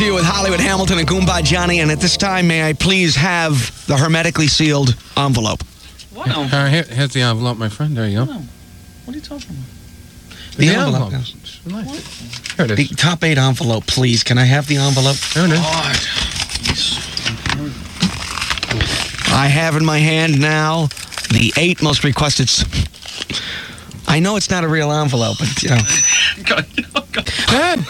KTU with Hollywood Hamilton and Goumba Johnny. And at this time, may I please have the hermetically sealed envelope? What? Uh, here, here's the envelope, my friend. There you go. What are you talking about? The, envelope. It's nice. Here it is. The top eight envelope, please. Can I have the envelope? There it is. I have in my hand now the eight most requested. I know it's not a real envelope, but you know, God, Go ahead.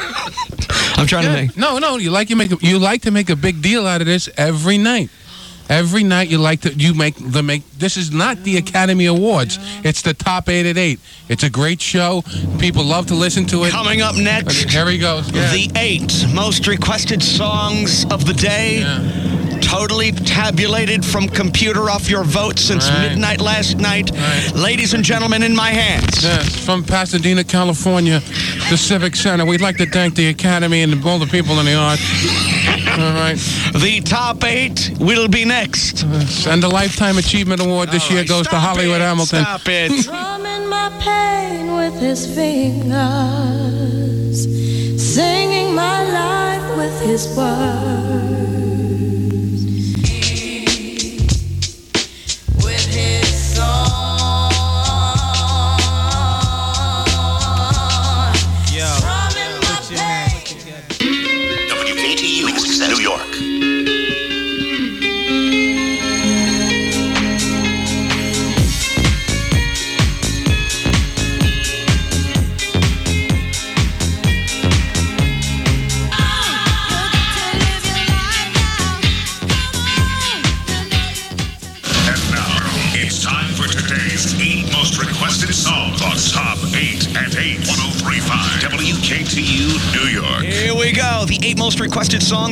I'm trying to make. No, no. You like you make a, you like to make a big deal out of this every night. Every night you like to you make the make. This is not the Academy Awards. It's the top eight at eight. It's a great show. People love to listen to it. Coming up next, Here he goes. Yeah. the eight most requested songs of the day. Yeah. Totally tabulated from computer off your vote since Right. midnight last night. Right. Ladies and gentlemen, in my hands. Yes, from Pasadena, California, the Civic Center. We'd like to thank the Academy and all the people in the arts. All right. The top eight will be next. And the Lifetime Achievement Award this year goes to Stop Hollywood it, Hamilton. Stop it. Drumming my pain with his fingers, singing my life with his words.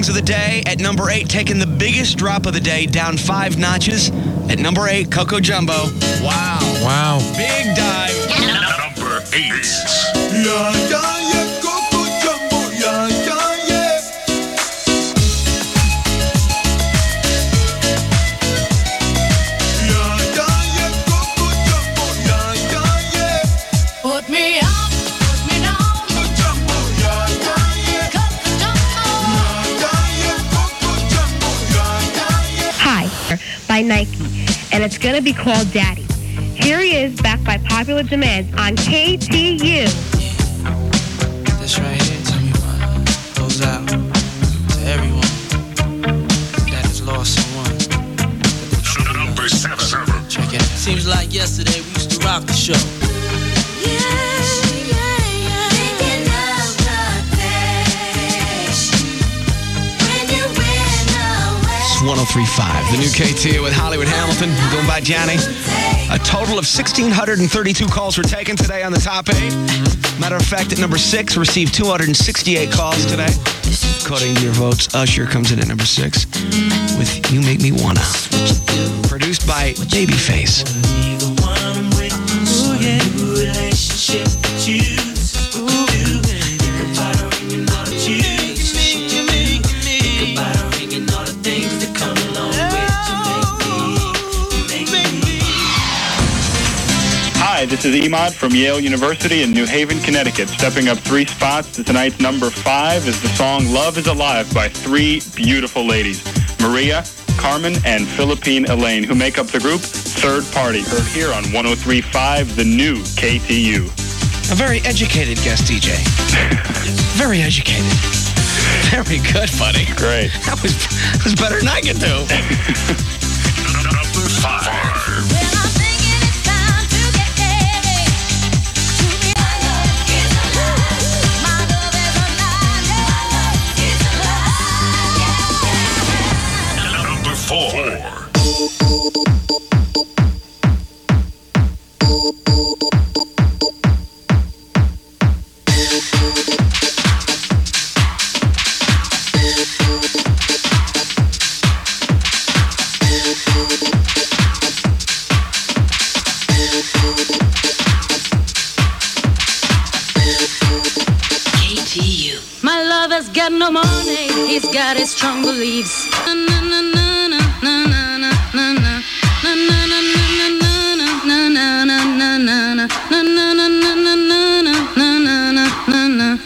Songs of the day. At number eight, taking the biggest drop of the day, down five notches. At number eight, Coco Jamboo. Wow. Wow. Big dive. Number 8. By Nike, and it's gonna be called Daddy. Here he is, back by popular demand on KTU. This right here, tell me why, goes out to everyone that has lost someone. that they truly love. Number 7. Check it out. Seems like yesterday we used to rock the show. 1035. The new KT with Hollywood Hamilton. Goumba Johnny. A total of 1,632 calls were taken today on the top eight. Matter of fact, at number six, received 268 calls today. According to your votes, Usher comes in at number six with You Make Me Wanna. Produced by Babyface. Hi, this is Emad from Yale University in New Haven, Connecticut. Stepping up three spots to tonight's number five is the song Love is Alive by three beautiful ladies, Maria, Carmen, and Philippine Elaine, who make up the group Third Party, heard here on 1035, the new KTU. A very educated guest DJ. very educated. Very good, buddy. Great. That was, that was better than I could do. Number 5. Strong beliefs. Na, na, na, na, na, na, na, na, na, na. Na, na, na, na, na, na, na, na, na, na, na, na. Na, na, na, na, na, na, na, na, na, na, na, na.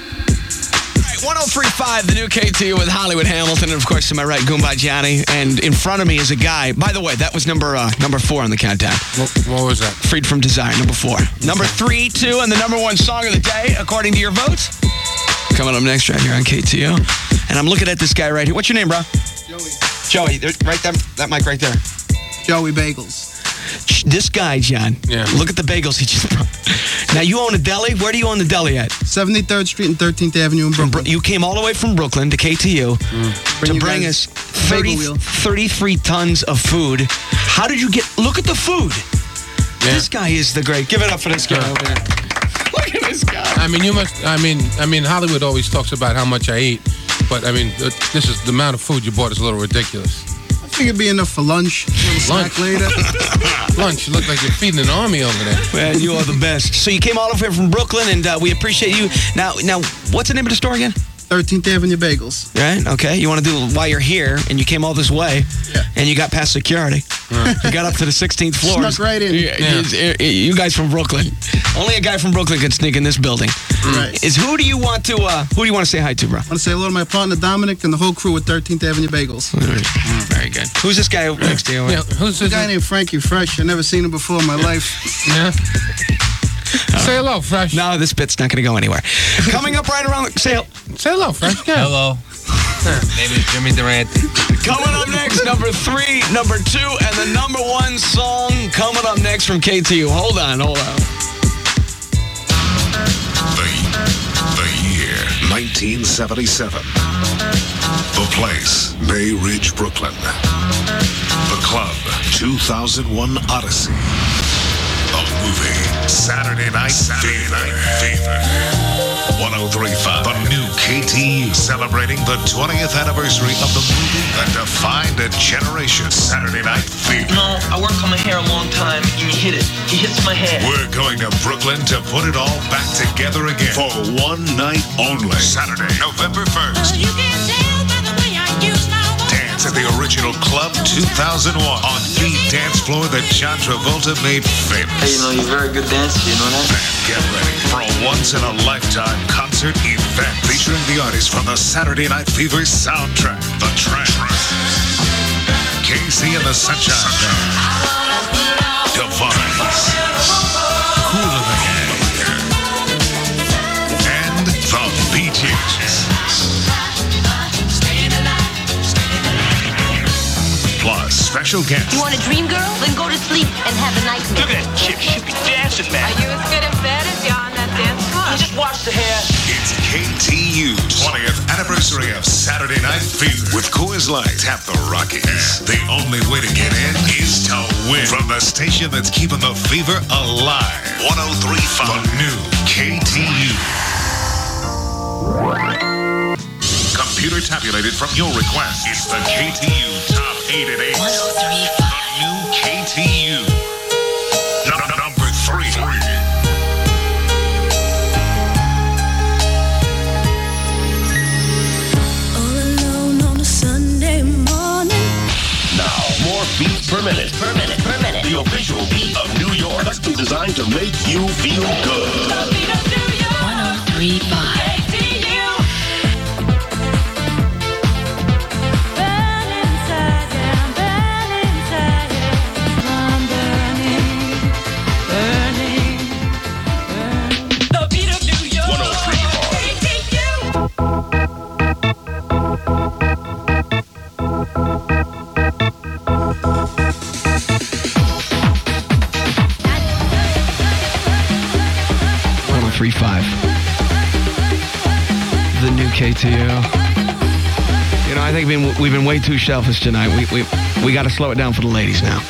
1035, the new KT with Hollywood Hamilton, and of course to my right, Goumba Johnny. And in front of me is a guy. By the way, that was number uh, number four on the countdown. What, what was that? Freed from Desire, number four. Number three, two, and the number one song of the day, according to your votes. Coming up next right here on KTU. And I'm looking at this guy right here. What's your name, bro? Joey. Joey, there, right there, that mic right there. Joey Bagels. This guy, John. Yeah. Look at the bagels he just brought. Now you own a deli. Where do you own the deli at? 73rd Street and 13th Avenue in Brooklyn. Bro- you came all the way from Brooklyn to KTU mm. to you bring us 30, 33 tons of food. How did you get? Look at the food. Yeah. This guy is the great. Give it up for this guy Yeah. Look at this guy. I mean, you must. I mean, I mean, Hollywood always talks about how much I eat, but I mean, uh, this is the amount of food you bought is a little ridiculous. I think it'd be enough for lunch. Little Lunch. snack later. Lunch, you look like you're feeding an army over there. Man, you are the best. So you came all the way from Brooklyn, and uh, we appreciate you. Now, now, what's the name of the store again? 13th Avenue Bagels. Right? Okay. You want to do while you're here, and you came all this way, Yeah. and you got past security. You got up to the 16th floor. Snuck right in. Yeah, Yeah. you- You guys from Brooklyn. Only a guy from Brooklyn can sneak in this building. Mm. Right. Is who do you want to? Uh, who do you want to say hi to, bro? I want to say hello to my partner Dominic and the whole crew at 13th Avenue Bagels. Mm, very good. Who's this guy next to you? Yeah, who's this? guy named Frankie Fresh. I've never seen him before in my life. Yeah. Uh, say hello, Fresh. No, this bit's not going to go anywhere. Coming up right around. The, say Say hello, Fresh. Yeah. Hello. Name is Jimmy Durant. coming up next, number three, number two, and the number one song coming up next from KTU. Hold on, hold on. 1977. The place, Bay Ridge, Brooklyn. The club, 2001 Odyssey. The movie, Saturday Night Saturday Night Fever. 1035, the new KTU, celebrating the 20th anniversary of the movie that defined a generation. Saturday Night Fever. No, I work on my hair a long time, and you hit it. He hits my hair. We're going to Brooklyn to put it all back together again for one night only. Saturday, November 1st. Dance at the original Club 2001 on the dance floor that John Travolta made famous. Hey, you know, you're a very good dancer, you know that? Get ready for a once in a lifetime concert event featuring the artists from the Saturday Night Fever soundtrack, The Trammps, KC and the Sunshine Band, Divines, Plus, special guest. You want a dream girl? Then go to sleep and have a nightmare. Look at that chick. She should be dancing, man. Are you as good in bed as you're on that dance floor? You just watch the hair. It's KTU's 20th anniversary of Saturday Night Fever with Coors Light. Tap the Rockies. The only way to get in is to win. From the station that's keeping the fever alive. 1035. The new KTU. Computer tabulated from your request. It's the KTU 8 at 1035. The new KTU. Num- Number 3. All alone on a Sunday morning. Now, more beats per minute. Per minute. Per minute. The official beat of New York. Custom designed to make you feel good. 1035. New KTU. You know, I think we've been, we've been way too selfish tonight. We we we got to slow it down for the ladies now.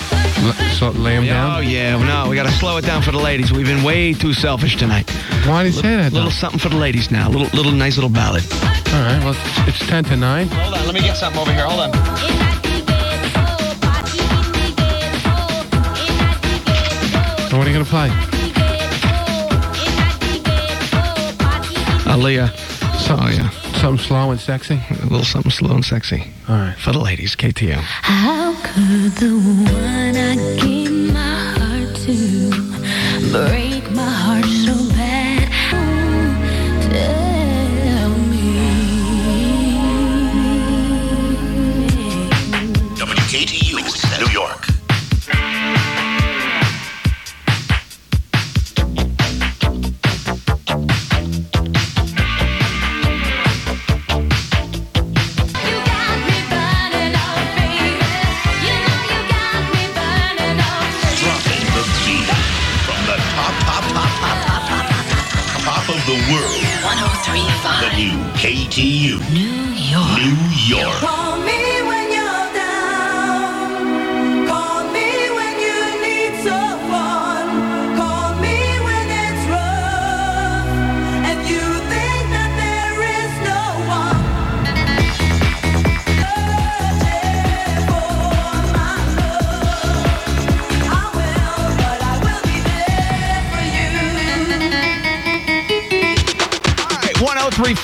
L- So lay him Oh yeah, no, we got to slow it down for the ladies. We've been way too selfish tonight. Why did you say that? A little though? something for the ladies now. Little little nice little ballad. All right. Well, it's, it's ten to nine. Hold on, let me get something over here. Hold on. So what are you gonna play? Aaliyah. Some, Oh yeah, Something slow and sexy. a little something slow and sexy All right. for the ladies. KTU. How could the one I gave my heart to break my heart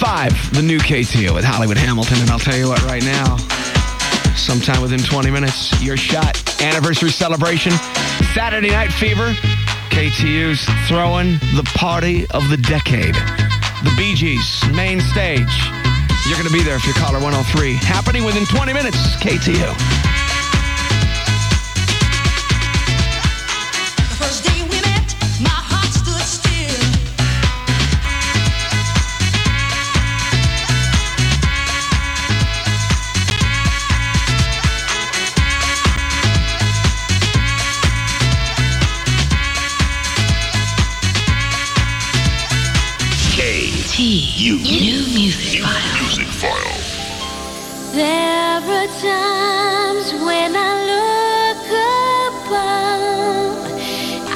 1035, the new KTU with Hollywood Hamilton. And I'll tell you what, right now, sometime within 20 minutes, your shot anniversary celebration, Saturday Night Fever. KTU's throwing the party of the decade. The Bee Gees, main stage. You're going to be there if you're caller 103. Happening within 20 minutes, KTU. KTU. New music file. Music file. There are times when I look above.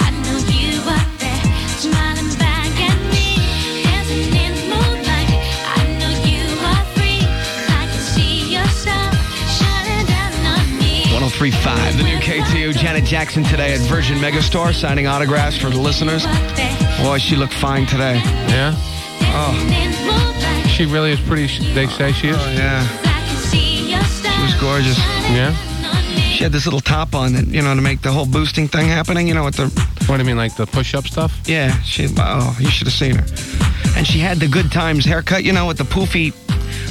I know you are there, smiling back at me, dancing in the moonlight. I know you are free. I can see your star shining down on me. 1035, the new KTU. Janet Jackson today at Virgin Megastore signing autographs for the listeners. Boy, she looked fine today. Yeah? Oh, She really is pretty, they say she is? Oh, yeah. She was gorgeous. Yeah? She had this little top on that, you know, to make the whole boosting thing happening, you know, with the. What do you mean, like the push up stuff? Yeah, she. Oh, you should have seen her. And she had the good times haircut, you know, with the poofy,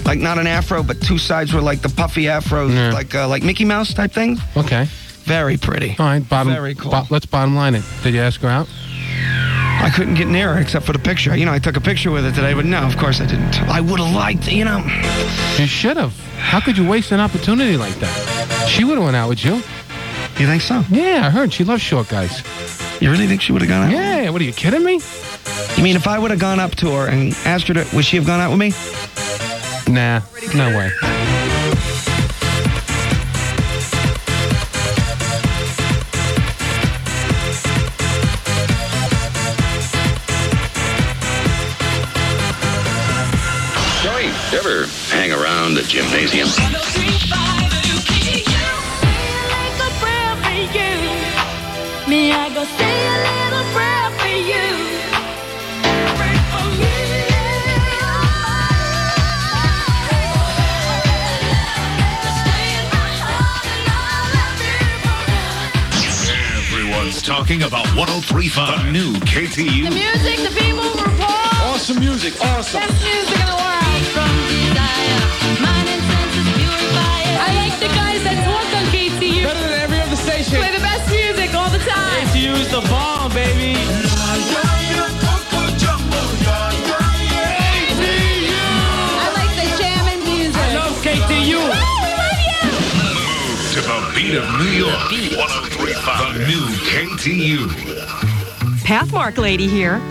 like not an afro, but two sides were like the puffy afros, like uh, like Mickey Mouse type thing. Okay. Very pretty. All right, bottom. Very cool. bo- let's bottom line it. Did you ask her out? I couldn't get near her except for the picture. You know, I took a picture with her today, but no, of course I didn't. I would have liked, you know. You should have. How could you waste an opportunity like that? She would have went out with you. You think so? Yeah, I heard she loves short guys. You really think she would have gone out? Yeah, what are you kidding me? You mean if I would have gone up to her and asked her to, would she have gone out with me? Nah, no way. Gymnasium? Me, I go say a little prayer for you. Pray for me. Everyone's talking about 1035. The new KTU. The music, the people report. Awesome music. Awesome. Best music in the world. Like the guys that talk on KTU. Better than every other station. Play the best music all the time. KTU is the bomb, baby. I like the jamming music. I love KTU. We love you. Move To the beat of New York. 1035. The new KTU. Pathmark lady here.